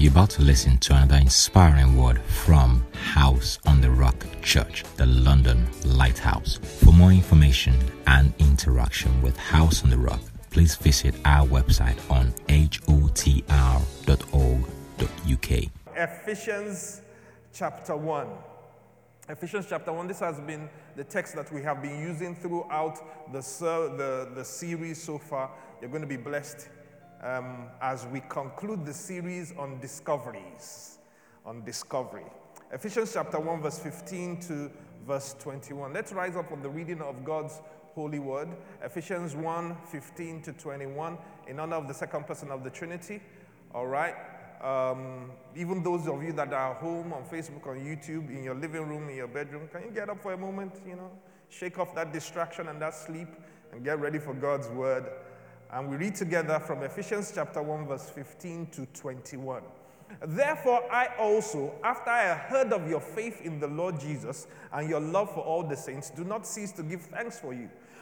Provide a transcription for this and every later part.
You're about to listen to another inspiring word from House on the Rock Church, the London Lighthouse. For more information and interaction with House on the Rock, please visit our website on hotr.org.uk. Ephesians chapter 1. Ephesians chapter 1, this has been the text that we have been using throughout the, the, the series so far. You're going to be blessed um, as we conclude the series on discoveries. On discovery. Ephesians chapter 1, verse 15 to verse 21. Let's rise up on the reading of God's holy word. Ephesians 1, 15 to 21, in honor of the second person of the Trinity. All right. Um, even those of you that are home on Facebook, on YouTube, in your living room, in your bedroom, can you get up for a moment? You know, shake off that distraction and that sleep and get ready for God's word. And we read together from Ephesians chapter 1, verse 15 to 21. Therefore, I also, after I heard of your faith in the Lord Jesus and your love for all the saints, do not cease to give thanks for you,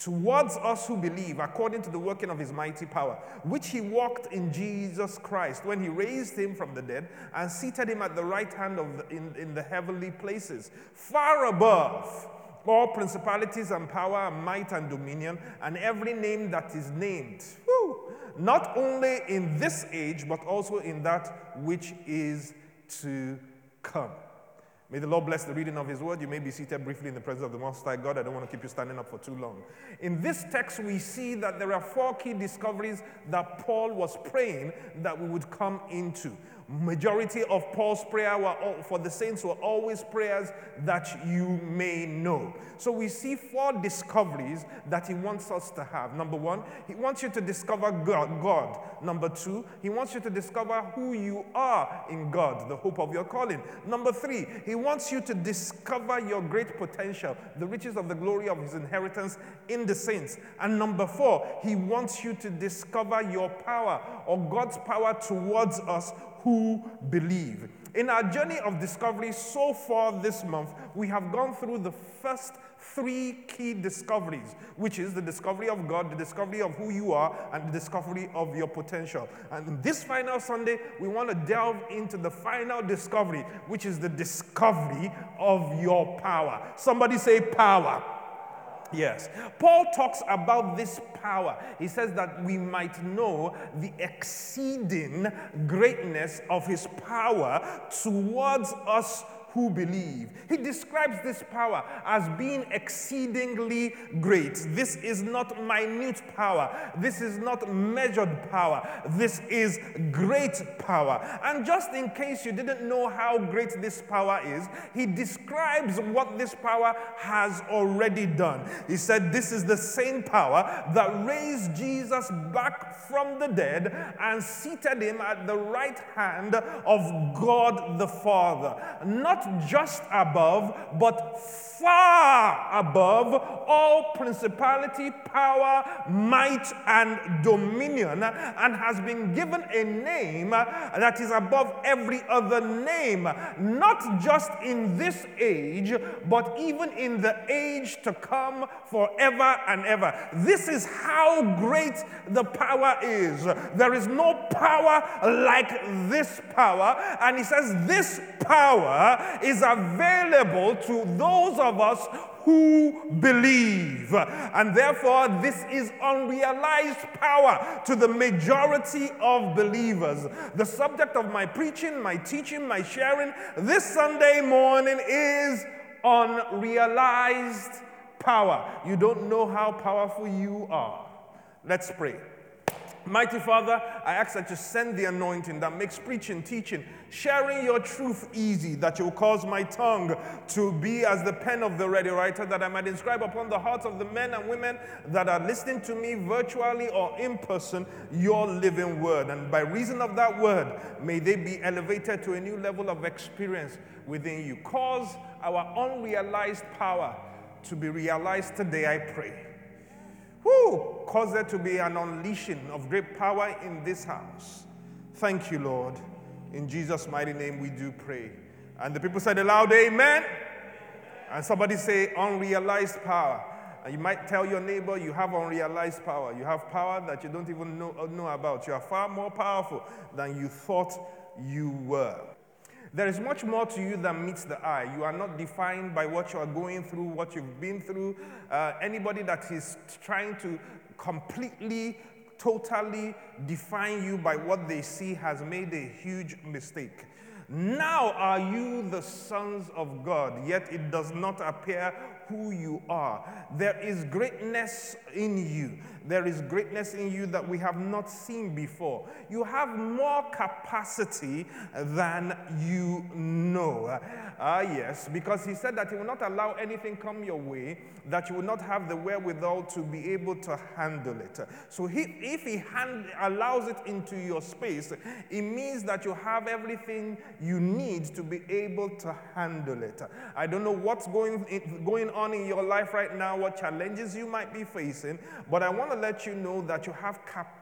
Towards us who believe, according to the working of his mighty power, which he worked in Jesus Christ when he raised him from the dead and seated him at the right hand of the, in, in the heavenly places, far above all principalities and power and might and dominion and every name that is named. Woo! not only in this age, but also in that which is to come. May the Lord bless the reading of His word. You may be seated briefly in the presence of the Most High God. I don't want to keep you standing up for too long. In this text, we see that there are four key discoveries that Paul was praying that we would come into. Majority of Paul's prayer were, for the saints were always prayers that you may know. So we see four discoveries that he wants us to have. Number one, he wants you to discover God. God. Number two, he wants you to discover who you are in God, the hope of your calling. Number three, he wants you to discover your great potential, the riches of the glory of his inheritance in the saints. And number four, he wants you to discover your power or God's power towards us who believe. In our journey of discovery so far this month, we have gone through the first three key discoveries, which is the discovery of God, the discovery of who you are, and the discovery of your potential. And this final Sunday, we want to delve into the final discovery, which is the discovery of your power. Somebody say power. Yes. Paul talks about this power. He says that we might know the exceeding greatness of his power towards us who believe. He describes this power as being exceedingly great. This is not minute power. This is not measured power. This is great power. And just in case you didn't know how great this power is, he describes what this power has already done. He said, This is the same power that raised Jesus back from the dead and seated him at the right hand of God the Father. Not not just above, but far above all principality, power, might, and dominion, and has been given a name that is above every other name, not just in this age, but even in the age to come forever and ever. This is how great the power is. There is no power like this power, and he says, This power is available to those of us who believe. And therefore, this is unrealized power to the majority of believers. The subject of my preaching, my teaching, my sharing this Sunday morning is unrealized power. You don't know how powerful you are. Let's pray. Mighty Father, I ask that you send the anointing that makes preaching, teaching, sharing your truth easy, that you will cause my tongue to be as the pen of the ready writer, that I might inscribe upon the hearts of the men and women that are listening to me virtually or in person your living word. And by reason of that word, may they be elevated to a new level of experience within you. Cause our unrealized power to be realized today, I pray. Who Cause there to be an unleashing of great power in this house. Thank you, Lord. In Jesus' mighty name we do pray. And the people said aloud, Amen. And somebody say, unrealized power. And you might tell your neighbor you have unrealized power. You have power that you don't even know, know about. You are far more powerful than you thought you were. There is much more to you than meets the eye. You are not defined by what you are going through, what you've been through. Uh, anybody that is trying to completely, totally define you by what they see has made a huge mistake. Now are you the sons of God, yet it does not appear who you are. There is greatness in you. There is greatness in you that we have not seen before. You have more capacity than you know. Ah, uh, yes, because he said that he will not allow anything come your way that you will not have the wherewithal to be able to handle it. So he, if he hand, allows it into your space, it means that you have everything you need to be able to handle it. I don't know what's going, going on in your life right now, what challenges you might be facing, but I want to let you know that you have capacity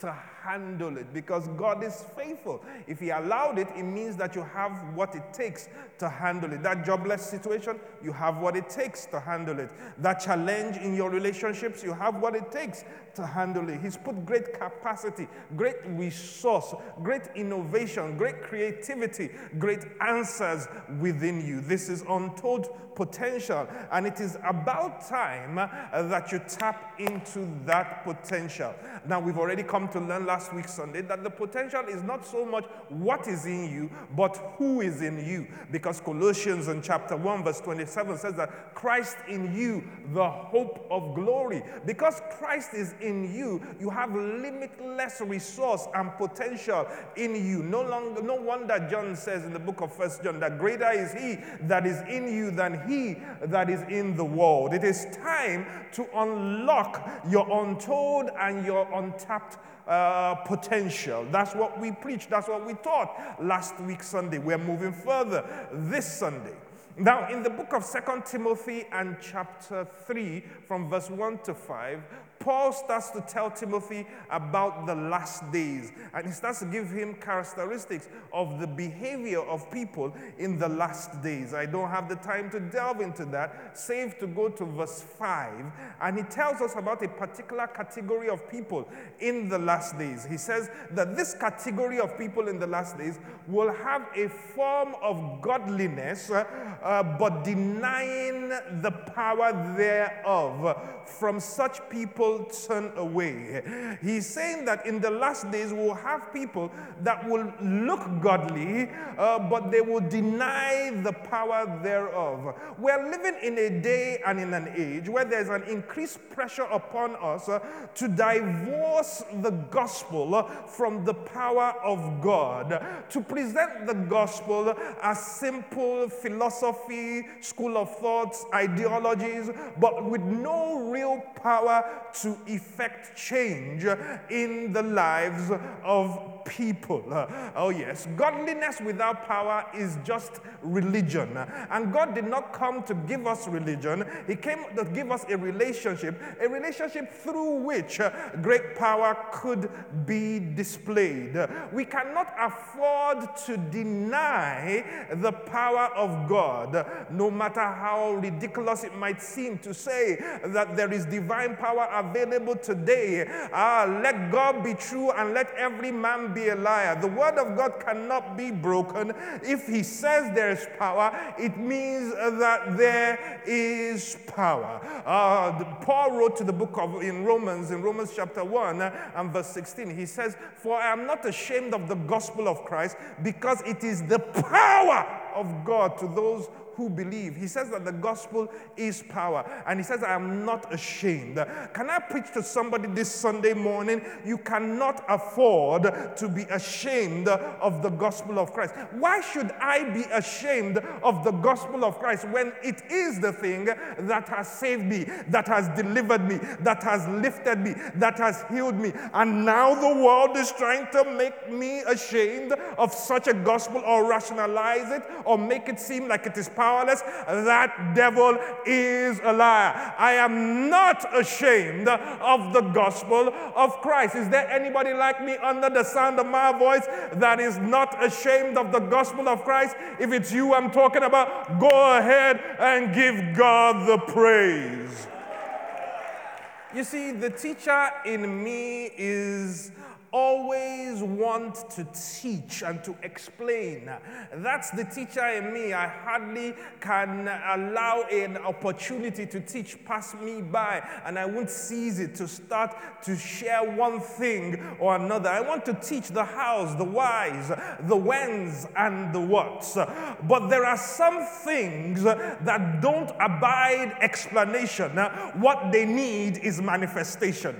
to handle it because God is faithful. If He allowed it, it means that you have what it takes to handle it. That jobless situation, you have what it takes to handle it. That challenge in your relationships, you have what it takes to handle it. He's put great capacity, great resource, great innovation, great creativity, great answers within you. This is untold potential, and it is about time uh, that you tap into that potential. Now, we've already come to learn last week, Sunday, that the potential is not so much what is in you, but who is in you. Because Colossians in chapter 1, verse 27 says that Christ in you, the hope of glory. Because Christ is in you, you have limitless resource and potential in you. No longer, no wonder John says in the book of First John that greater is he that is in you than he that is in the world. It is time to unlock your untold and your untapped uh, potential. That's what we preached. That's what we taught last week Sunday. We're moving further this Sunday. Now, in the book of Second Timothy and chapter 3, from verse 1 to 5, Paul starts to tell Timothy about the last days, and he starts to give him characteristics of the behavior of people in the last days. I don't have the time to delve into that, save to go to verse 5, and he tells us about a particular category of people in the last days. He says that this category of people in the last days will have a form of godliness, uh, uh, but denying the power thereof. From such people, turn away. He's saying that in the last days, we'll have people that will look godly, uh, but they will deny the power thereof. We're living in a day and in an age where there's an increased pressure upon us uh, to divorce the gospel uh, from the power of God, to present the gospel as simple philosophy, school of thoughts, ideologies, but with no real power to effect change in the lives of people. Oh, yes. Godliness without power is just religion. And God did not come to give us religion, He came to give us a relationship, a relationship through which great power could be displayed. We cannot afford to deny the power of God, no matter how ridiculous it might seem to say that there is divine power available today. Ah, let God be true and let every man be a liar. The word of God cannot be broken. If he says there is power, it means that there is power. Uh, Paul wrote to the book of in Romans, in Romans chapter 1 and verse 16, he says, For I am not ashamed of the gospel of Christ because it is the power of God to those who believe. He says that the gospel is power. And he says, I am not ashamed. Can I preach to somebody this Sunday morning? You cannot afford to be ashamed of the gospel of Christ. Why should I be ashamed of the gospel of Christ when it is the thing that has saved me, that has delivered me, that has lifted me, that has healed me? And now the world is trying to make me ashamed of such a gospel or rationalize it or make it seem like it is powerless. That devil is a liar. I am not ashamed of the gospel of Christ. Is there anybody like me under the sound of my voice that is not ashamed of the gospel of Christ? If it's you I'm talking about, go ahead and give God the praise. You see, the teacher in me is always want to teach and to explain. That's the teacher in me. I hardly can allow an opportunity to teach pass me by, and I won't seize it to start to share one thing or another. I want to teach the hows, the whys, the whens, and the whats. But there are some things that don't abide explanation. What they need is manifestation.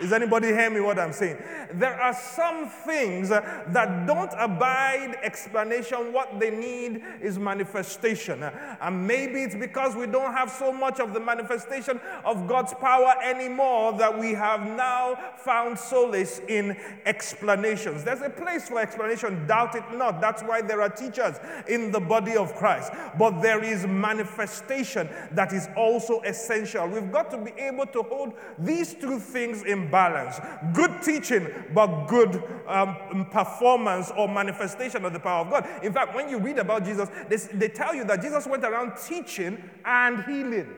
Is anybody hearing me what I'm saying? There are some things that don't abide explanation. What they need is manifestation. And maybe it's because we don't have so much of the manifestation of God's power anymore that we have now found solace in explanations. There's a place for explanation, doubt it not. That's why there are teachers in the body of Christ. But there is manifestation that is also essential. We've got to be able to hold these two things in balance good teaching, but good um, performance or manifestation of the power of God. In fact, when you read about Jesus, they, they tell you that Jesus went around teaching and healing.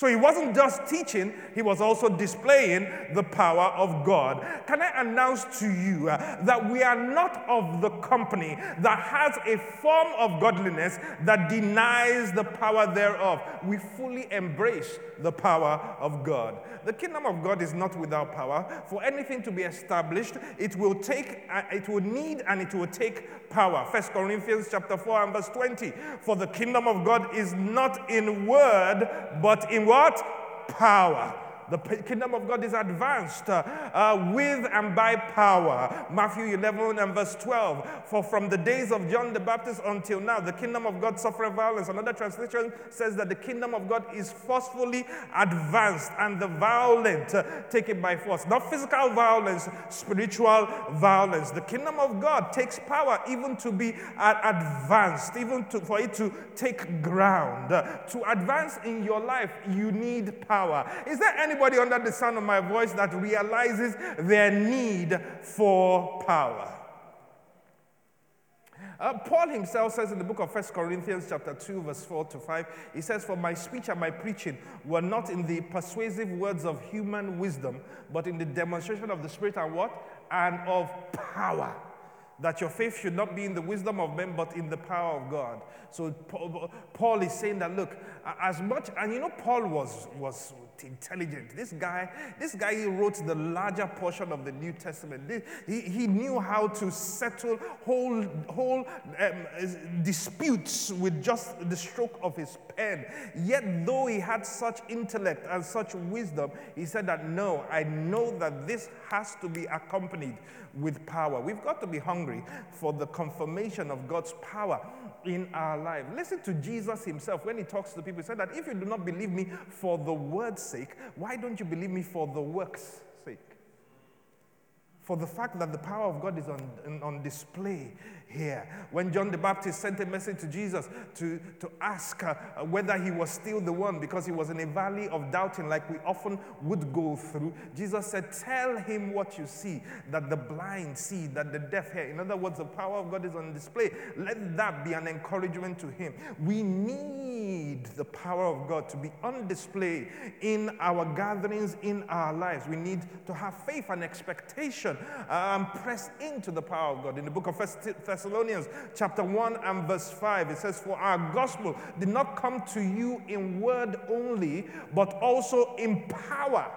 So he wasn't just teaching, he was also displaying the power of God. Can I announce to you uh, that we are not of the company that has a form of godliness that denies the power thereof? We fully embrace the power of God. The kingdom of God is not without power. For anything to be established, it will take, uh, it will need and it will take power. First Corinthians chapter 4 and verse 20. For the kingdom of God is not in word, but in what? Power. The kingdom of God is advanced uh, uh, with and by power. Matthew 11 and verse 12. For from the days of John the Baptist until now, the kingdom of God suffered violence. Another translation says that the kingdom of God is forcefully advanced and the violent uh, take it by force. Not physical violence, spiritual violence. The kingdom of God takes power even to be advanced, even to, for it to take ground. Uh, to advance in your life, you need power. Is there any anybody under the sound of my voice that realizes their need for power? Uh, Paul himself says in the book of 1 Corinthians, chapter 2, verse 4 to 5, he says, For my speech and my preaching were not in the persuasive words of human wisdom, but in the demonstration of the Spirit and what? And of power that your faith should not be in the wisdom of men, but in the power of God. So Paul is saying that, look, as much, and you know, Paul was, was intelligent. This guy, this guy he wrote the larger portion of the New Testament. He, he knew how to settle whole, whole um, disputes with just the stroke of his pen. Yet, though he had such intellect and such wisdom, he said that no, I know that this has to be accompanied with power. We've got to be hungry for the confirmation of God's power in our life. Listen to Jesus himself when he talks to people. He said that if you do not believe me for the word's sake, why don't you believe me for the work's sake? For the fact that the power of God is on, on display here. When John the Baptist sent a message to Jesus to, to ask uh, whether he was still the one because he was in a valley of doubting, like we often would go through, Jesus said, Tell him what you see, that the blind see, that the deaf hear. In other words, the power of God is on display. Let that be an encouragement to him. We need the power of God to be on display in our gatherings, in our lives. We need to have faith and expectation and um, press into the power of God. In the book of First Thessalonians chapter 1 and verse 5, it says, For our gospel did not come to you in word only, but also in power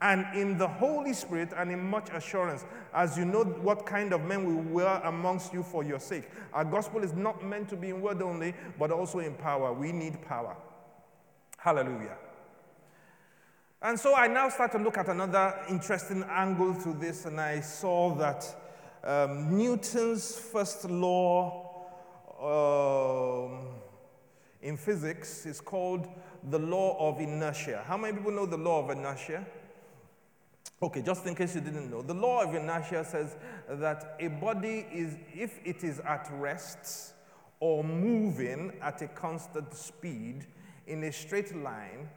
and in the Holy Spirit and in much assurance, as you know what kind of men we were amongst you for your sake. Our gospel is not meant to be in word only, but also in power. We need power. Hallelujah. And so I now start to look at another interesting angle to this, and I saw that um, Newton's first law um, in physics is called the law of inertia. How many people know the law of inertia? Okay, just in case you didn't know, the law of inertia says that a body is, if it is at rest or moving at a constant speed in a straight line,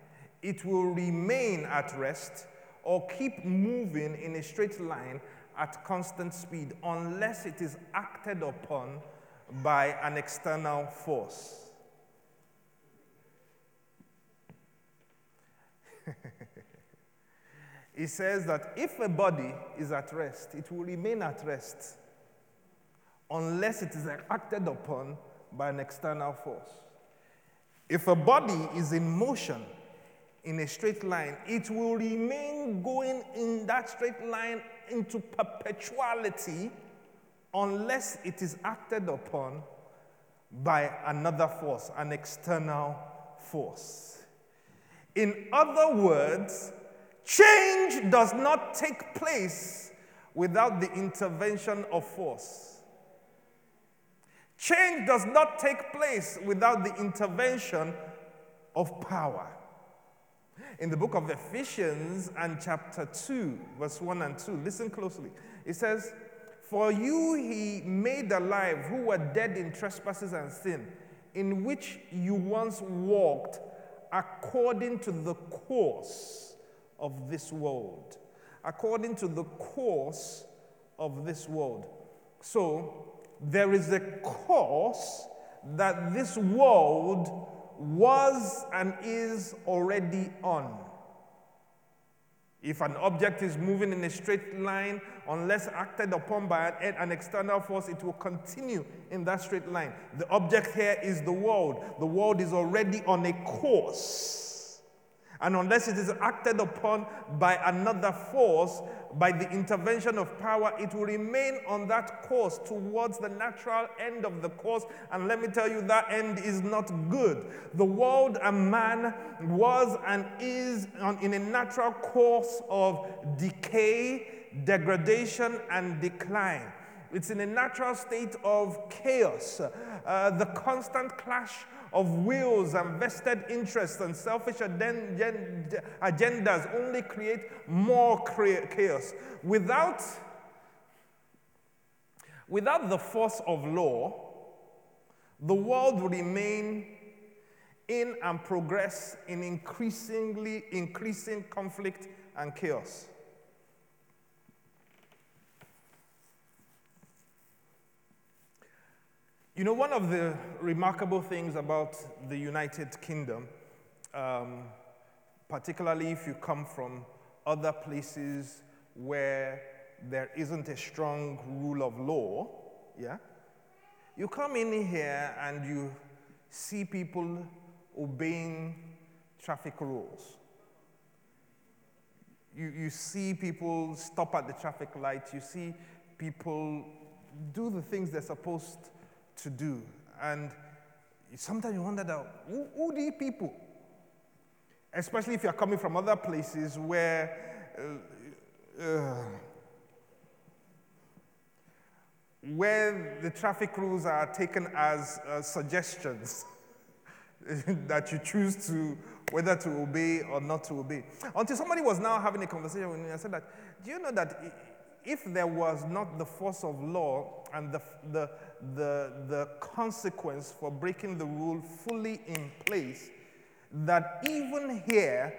it will remain at rest or keep moving in a straight line at constant speed unless it is acted upon by an external force. He says that if a body is at rest, it will remain at rest unless it is acted upon by an external force. If a body is in motion in a straight line, it will remain going in that straight line into perpetuality unless it is acted upon by another force, an external force. In other words, Change does not take place without the intervention of force. Change does not take place without the intervention of power. In the book of Ephesians and chapter 2, verse 1 and 2, listen closely. It says, For you he made alive who were dead in trespasses and sin, in which you once walked according to the course of this world, according to the course of this world. So, there is a course that this world was and is already on. If an object is moving in a straight line, unless acted upon by an, external force, it will continue in that straight line. The object here is the world. The world is already on a course. And unless it is acted upon by another force, by the intervention of power, it will remain on that course towards the natural end of the course. And let me tell you, that end is not good. The world and man was and is on, in a natural course of decay, degradation, and decline. It's in a natural state of chaos. Uh, the constant clash of wills and vested interests and selfish agendas only create more chaos. Without, without the force of law, the world will remain in and progress in increasingly increasing conflict and chaos. You know, one of the remarkable things about the United Kingdom, um, particularly if you come from other places where there isn't a strong rule of law, yeah? You come in here and you see people obeying traffic rules. You, you see people stop at the traffic light. You see people do the things they're supposed to do. And sometimes you wonder, that, who, who these people? Especially if you're coming from other places where, uh, uh, where the traffic rules are taken as uh, suggestions that you choose to whether to obey or not to obey. Until somebody was now having a conversation with me and said that, do you know that if there was not the force of law and the, the, the, the consequence for breaking the rule fully in place, that even here,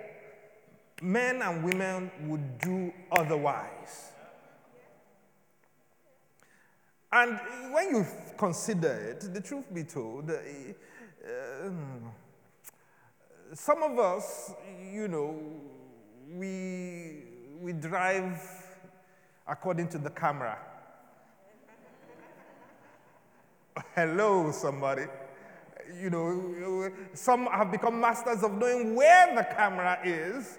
men and women would do otherwise. And when you consider it, the truth be told, uh, some of us, you know, we, we drive according to the camera. Hello, somebody. You know, some have become masters of knowing where the camera is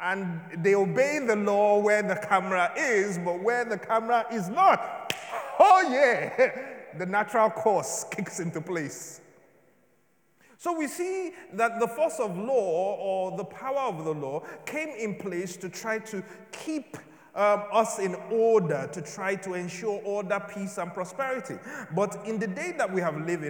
and they obey the law where the camera is, but where the camera is not. Oh, yeah, the natural course kicks into place. So we see that the force of law or the power of the law came in place to try to keep um, us in order to try to ensure order, peace, and prosperity. But in the day that we have live,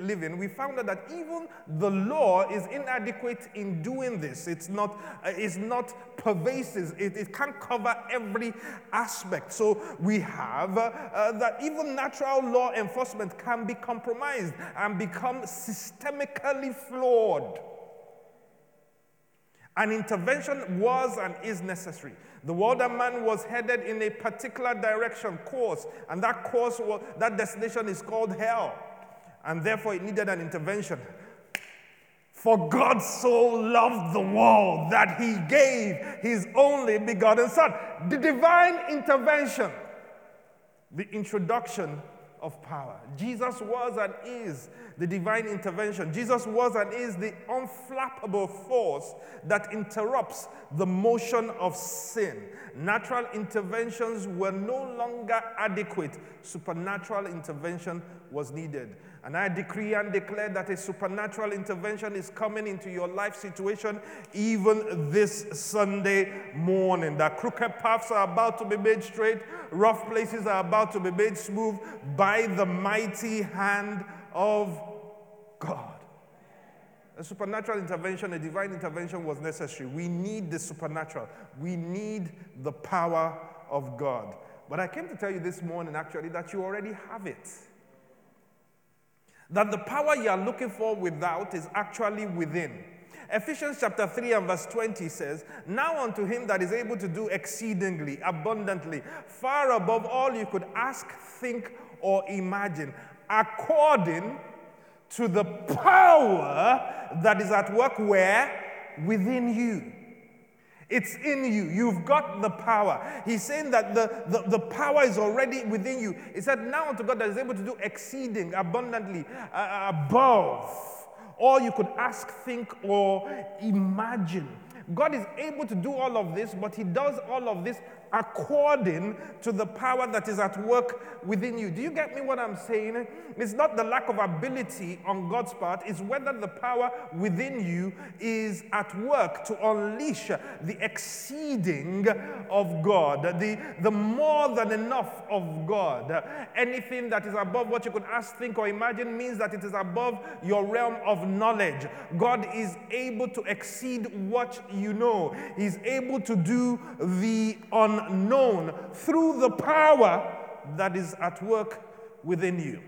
live in, we found out that even the law is inadequate in doing this. It's not, uh, it's not pervasive, it, it can't cover every aspect. So we have uh, uh, that even natural law enforcement can be compromised and become systemically flawed. An intervention was and is necessary. The world and man was headed in a particular direction, course, and that course, was, that destination is called hell. And therefore, it needed an intervention. For God so loved the world that he gave his only begotten Son. The divine intervention, the introduction of power. Jesus was and is the divine intervention. Jesus was and is the unflappable force that interrupts the motion of sin. Natural interventions were no longer adequate, supernatural intervention was needed. And I decree and declare that a supernatural intervention is coming into your life situation even this Sunday morning. That crooked paths are about to be made straight, rough places are about to be made smooth by the mighty hand of God. A supernatural intervention, a divine intervention was necessary. We need the supernatural. We need the power of God. But I came to tell you this morning, actually, that you already have it. That the power you are looking for without is actually within. Ephesians chapter 3 and verse 20 says, Now unto him that is able to do exceedingly, abundantly, far above all you could ask, think, or imagine, according to the power that is at work where? Within you. It's in you. You've got the power. He's saying that the, the, the, power is already within you. He said, Now unto God that is able to do exceeding abundantly uh, above all you could ask, think, or imagine. God is able to do all of this, but He does all of this according to the power that is at work within you. Do you get me what I'm saying? It's not the lack of ability on God's part, it's whether the power within you is at work to unleash the exceeding of God, the, the more than enough of God. Anything that is above what you could ask, think, or imagine means that it is above your realm of knowledge. God is able to exceed what you know, He's able to do the unknown through the power that is at work within you.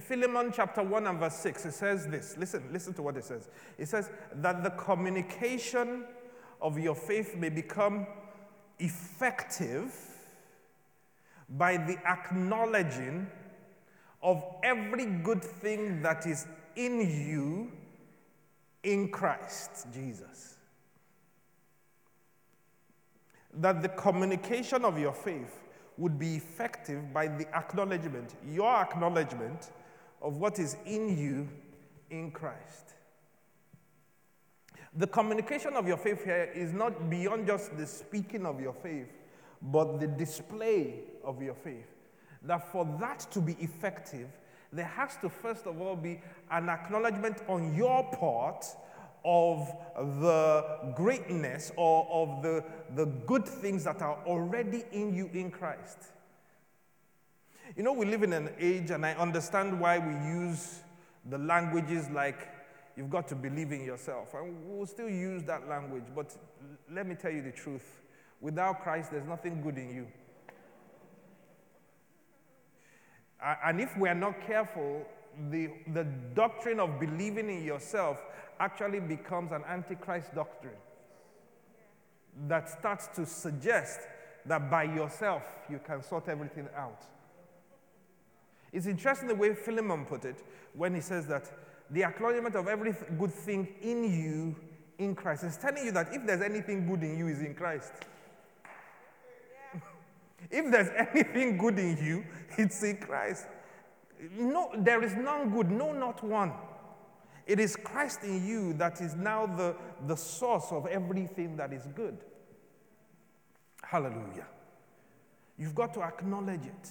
Philemon chapter 1 and verse 6, it says this. Listen, listen to what it says. It says that the communication of your faith may become effective by the acknowledging of every good thing that is in you in Christ Jesus that the communication of your faith would be effective by the acknowledgement, your acknowledgement of what is in you in Christ. The communication of your faith here is not beyond just the speaking of your faith, but the display of your faith. That for that to be effective, there has to first of all be an acknowledgement on your part of the greatness or of the, the good things that are already in you in Christ. You know, we live in an age, and I understand why we use the languages like you've got to believe in yourself. And we'll still use that language, but let me tell you the truth. Without Christ, there's nothing good in you. And if we are not careful, the, the doctrine of believing in yourself actually becomes an antichrist doctrine that starts to suggest that by yourself you can sort everything out. It's interesting the way Philemon put it when he says that the acknowledgement of every good thing in you in Christ is telling you that if there's anything good in you is in Christ. If there's anything good in you, it's in Christ. No, there is none good, no, not one. It is Christ in you that is now the, the source of everything that is good. Hallelujah. You've got to acknowledge it.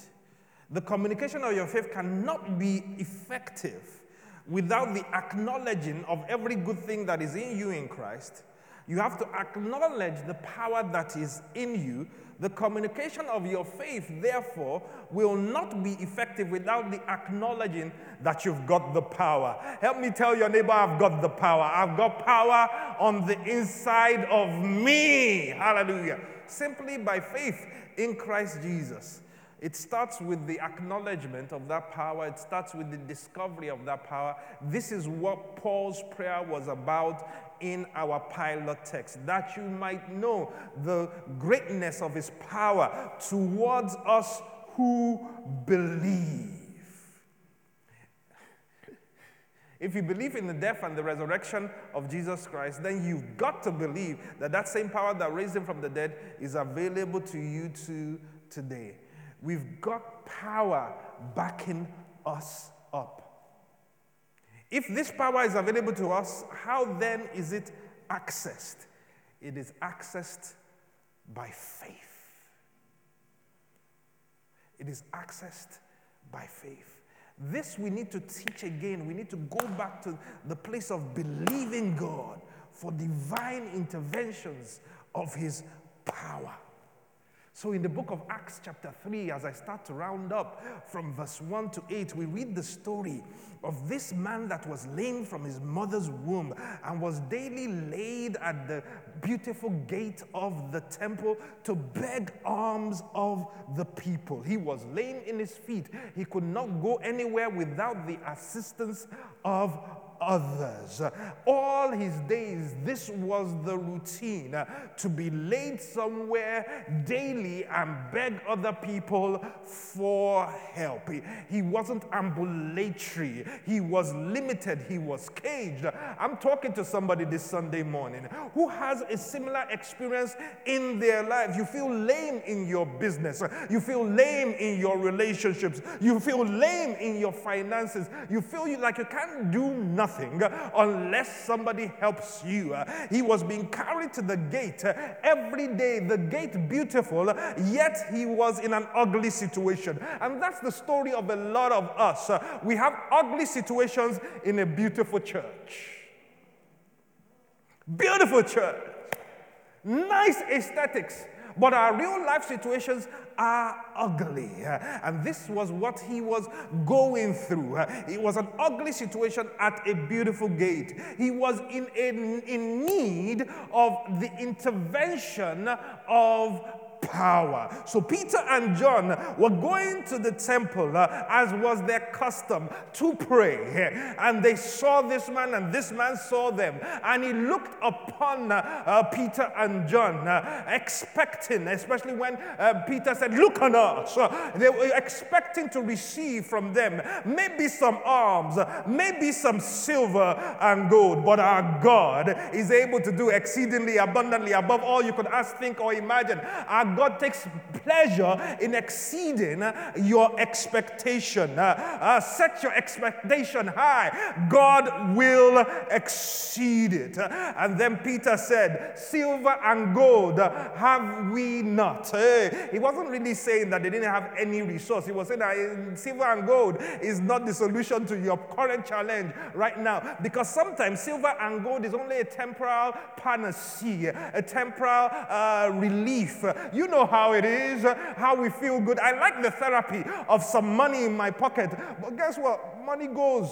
The communication of your faith cannot be effective without the acknowledging of every good thing that is in you in Christ. You have to acknowledge the power that is in you. The communication of your faith, therefore, will not be effective without the acknowledging that you've got the power. Help me tell your neighbor, I've got the power. I've got power on the inside of me. Hallelujah. Simply by faith in Christ Jesus. It starts with the acknowledgement of that power. It starts with the discovery of that power. This is what Paul's prayer was about in our pilot text that you might know the greatness of his power towards us who believe. If you believe in the death and the resurrection of Jesus Christ, then you've got to believe that that same power that raised him from the dead is available to you too today. We've got power backing us up. If this power is available to us, how then is it accessed? It is accessed by faith. It is accessed by faith. This we need to teach again. We need to go back to the place of believing God for divine interventions of His power. So, in the book of Acts, chapter 3, as I start to round up from verse 1 to 8, we read the story of this man that was lame from his mother's womb and was daily laid at the beautiful gate of the temple to beg alms of the people. He was lame in his feet, he could not go anywhere without the assistance of others. All his days, this was the routine to be laid somewhere daily and beg other people for help. He, wasn't ambulatory, he was limited, he was caged. I'm talking to somebody this Sunday morning who has a similar experience in their life. You feel lame in your business, you feel lame in your relationships, you feel lame in your finances, you feel like you can't do nothing nothing unless somebody helps you. He was being carried to the gate every day, the gate beautiful, yet he was in an ugly situation. And that's the story of a lot of us. We have ugly situations in a beautiful church. Beautiful church. Nice aesthetics but our real life situations are ugly. And this was what he was going through. It was an ugly situation at a beautiful gate. He was in, in, in need of the intervention of power. So Peter and John were going to the temple uh, as was their custom to pray. And they saw this man, and this man saw them. And he looked upon uh, uh, Peter and John, uh, expecting, especially when uh, Peter said, Look on us. Uh, they were expecting to receive from them maybe some alms, maybe some silver and gold. But our God is able to do exceedingly abundantly above all you could ask, think, or imagine. Our God takes pleasure in exceeding your expectation. Uh, uh, set your expectation high. God will exceed it. And then Peter said, Silver and gold have we not. Hey, he wasn't really saying that they didn't have any resource. He was saying that silver and gold is not the solution to your current challenge right now. Because sometimes silver and gold is only a temporal panacea, a temporal uh, relief. You know how it is, how we feel good. I like the therapy of some money in my pocket, but guess what? Money goes.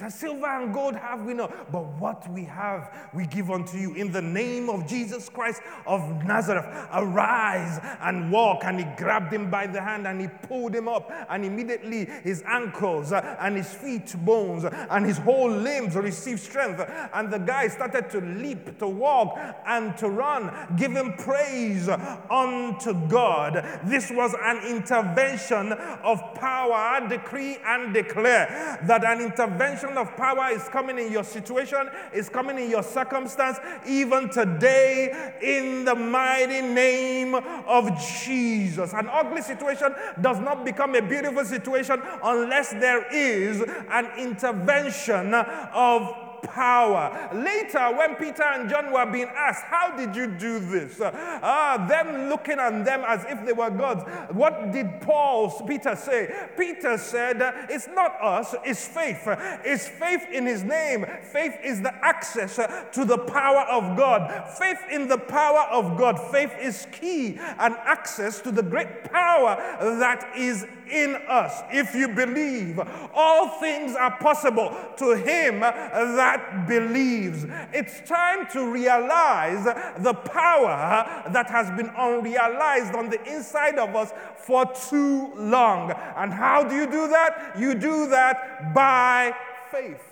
Says, Silver and gold have we not, but what we have we give unto you in the name of Jesus Christ of Nazareth. Arise and walk. And he grabbed him by the hand and he pulled him up, and immediately his ankles uh, and his feet bones and his whole limbs received strength. And the guy started to leap, to walk, and to run, giving praise unto God. This was an intervention of power. I decree and declare that an intervention of power is coming in your situation, is coming in your circumstance, even today, in the mighty name of Jesus. An ugly situation does not become a beautiful situation unless there is an intervention of power. Later, when Peter and John were being asked, How did you do this? Uh, ah, them looking at them as if they were gods. What did Paul, Peter say? Peter said, uh, It's not us, it's faith. Uh, it's faith in his name. Faith is the access uh, to the power of God. Faith in the power of God. Faith is key and access to the great power that is in us. If you believe, all things are possible to him that believes. It's time to realize the power that has been unrealized on the inside of us for too long. And how do you do that? You do that by faith.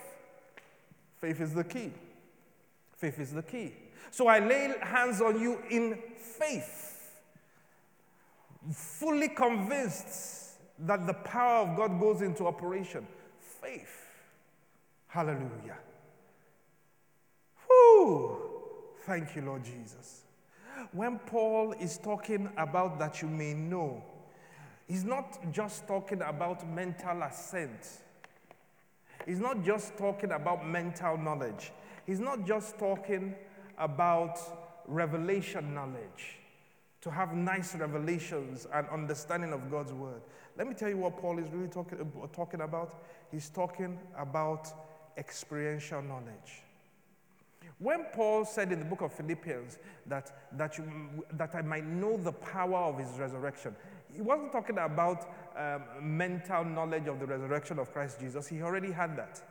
Faith is the key. Faith is the key. So I lay hands on you in faith, fully convinced that the power of God goes into operation. Faith. Hallelujah. Whew. Thank you, Lord Jesus. When Paul is talking about that you may know, he's not just talking about mental assent. He's not just talking about mental knowledge. He's not just talking about revelation knowledge, to have nice revelations and understanding of God's word. Let me tell you what Paul is really talking, uh, talking about. He's talking about experiential knowledge. When Paul said in the book of Philippians that, that, you, that I might know the power of his resurrection, he wasn't talking about um, mental knowledge of the resurrection of Christ Jesus. He already had that.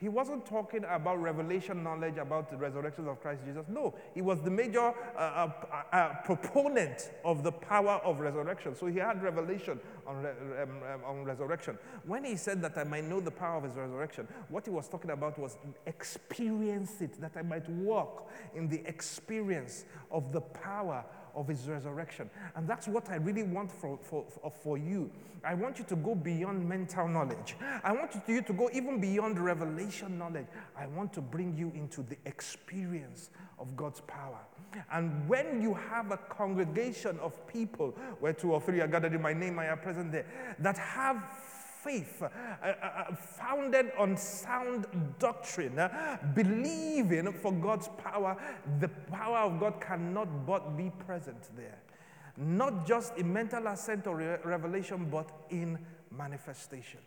He wasn't talking about revelation knowledge about the resurrection of Christ Jesus. No, he was the major uh, uh, uh, proponent of the power of resurrection. So he had revelation on, re- um, um, on resurrection. When he said that I might know the power of his resurrection, what he was talking about was experience it, that I might walk in the experience of the power of his resurrection. And that's what I really want for, for, for you. I want you to go beyond mental knowledge. I want you to go even beyond revelation knowledge. I want to bring you into the experience of God's power. And when you have a congregation of people, where two or three are gathered in my name, I am present there, that have faith, uh, uh, uh, founded on sound doctrine, believing for God's power, the power of God cannot but be present there. Not just in mental assent or re- revelation, but in manifestation.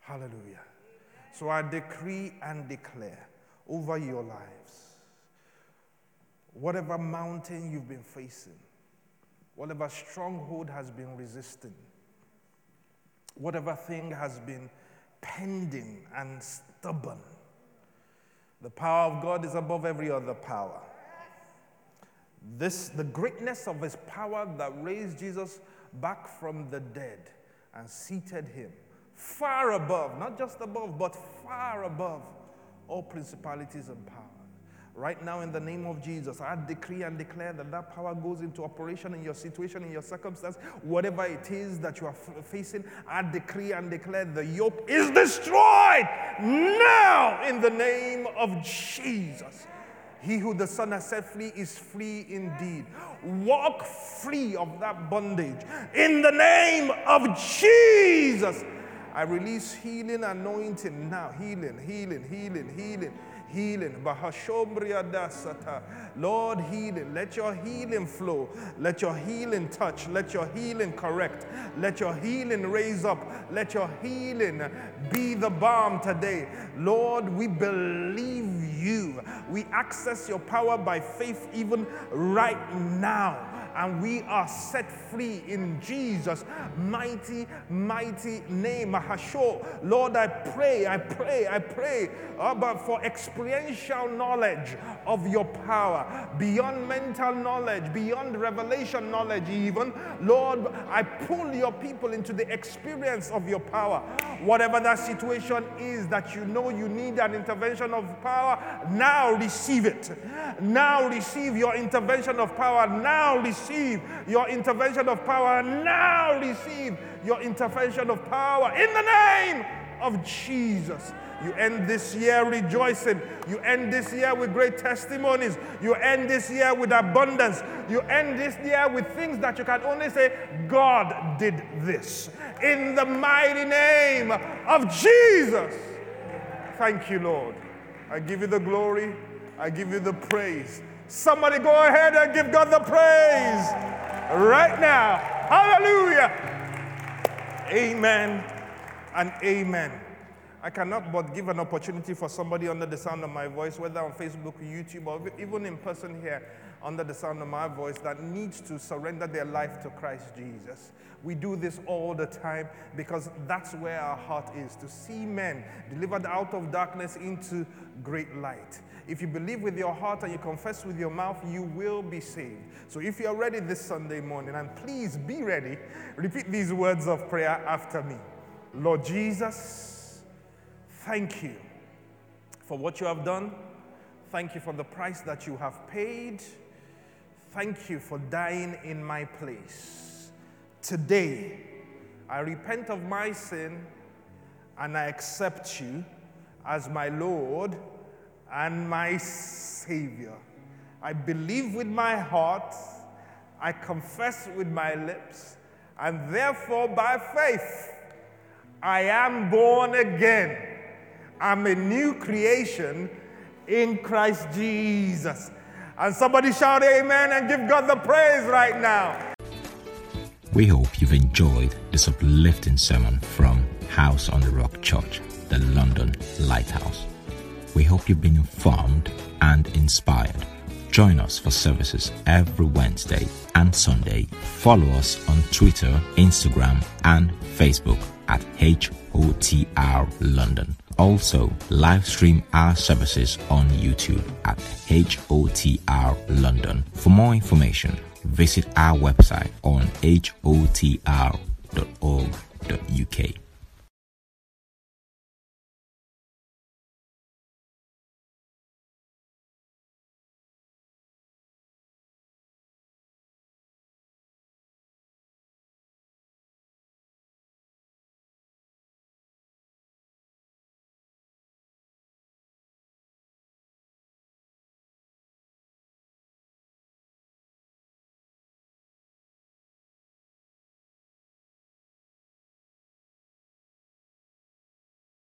Hallelujah. So I decree and declare over your lives whatever mountain you've been facing, whatever stronghold has been resisting, whatever thing has been pending and stubborn. The power of God is above every other power. This, the greatness of his power that raised Jesus back from the dead and seated him far above, not just above, but far above all principalities and powers. Right now, in the name of Jesus, I decree and declare that that power goes into operation in your situation, in your circumstance, whatever it is that you are f- facing. I decree and declare the yoke is destroyed now in the name of Jesus. He who the Son has set free is free indeed. Walk free of that bondage in the name of Jesus. I release healing anointing now. Healing, healing, healing, healing healing. Lord, healing. Let your healing flow. Let your healing touch. Let your healing correct. Let your healing raise up. Let your healing be the balm today. Lord, we believe you. We access your power by faith even right now and we are set free in Jesus' mighty, mighty name. Lord, I pray, I pray, I pray about for experiential knowledge of your power, beyond mental knowledge, beyond revelation knowledge, even. Lord, I pull your people into the experience of your power. Whatever that situation is that you know you need an intervention of power, now receive it. Now receive your intervention of power. Now receive your intervention of power. Now receive your intervention of power in the name of Jesus. You end this year rejoicing. You end this year with great testimonies. You end this year with abundance. You end this year with things that you can only say, God did this. In the mighty name of Jesus. Thank you, Lord. I give you the glory. I give you the praise. Somebody go ahead and give God the praise right now. Hallelujah. Amen and amen. I cannot but give an opportunity for somebody under the sound of my voice, whether on Facebook, YouTube, or even in person here under the sound of my voice, that needs to surrender their life to Christ Jesus. We do this all the time because that's where our heart is to see men delivered out of darkness into great light. If you believe with your heart and you confess with your mouth, you will be saved. So if you're ready this Sunday morning, and please be ready, repeat these words of prayer after me Lord Jesus, Thank you for what you have done. Thank you for the price that you have paid. Thank you for dying in my place. Today, I repent of my sin and I accept you as my Lord and my Savior. I believe with my heart, I confess with my lips, and therefore by faith, I am born again. I'm a new creation in Christ Jesus. And somebody shout amen and give God the praise right now. We hope you've enjoyed this uplifting sermon from House on the Rock Church, the London Lighthouse. We hope you've been informed and inspired. Join us for services every Wednesday and Sunday. Follow us on Twitter, Instagram, and Facebook at HOTR London. Also, live stream our services on YouTube at HOTR London. For more information, visit our website on hotr.org.uk.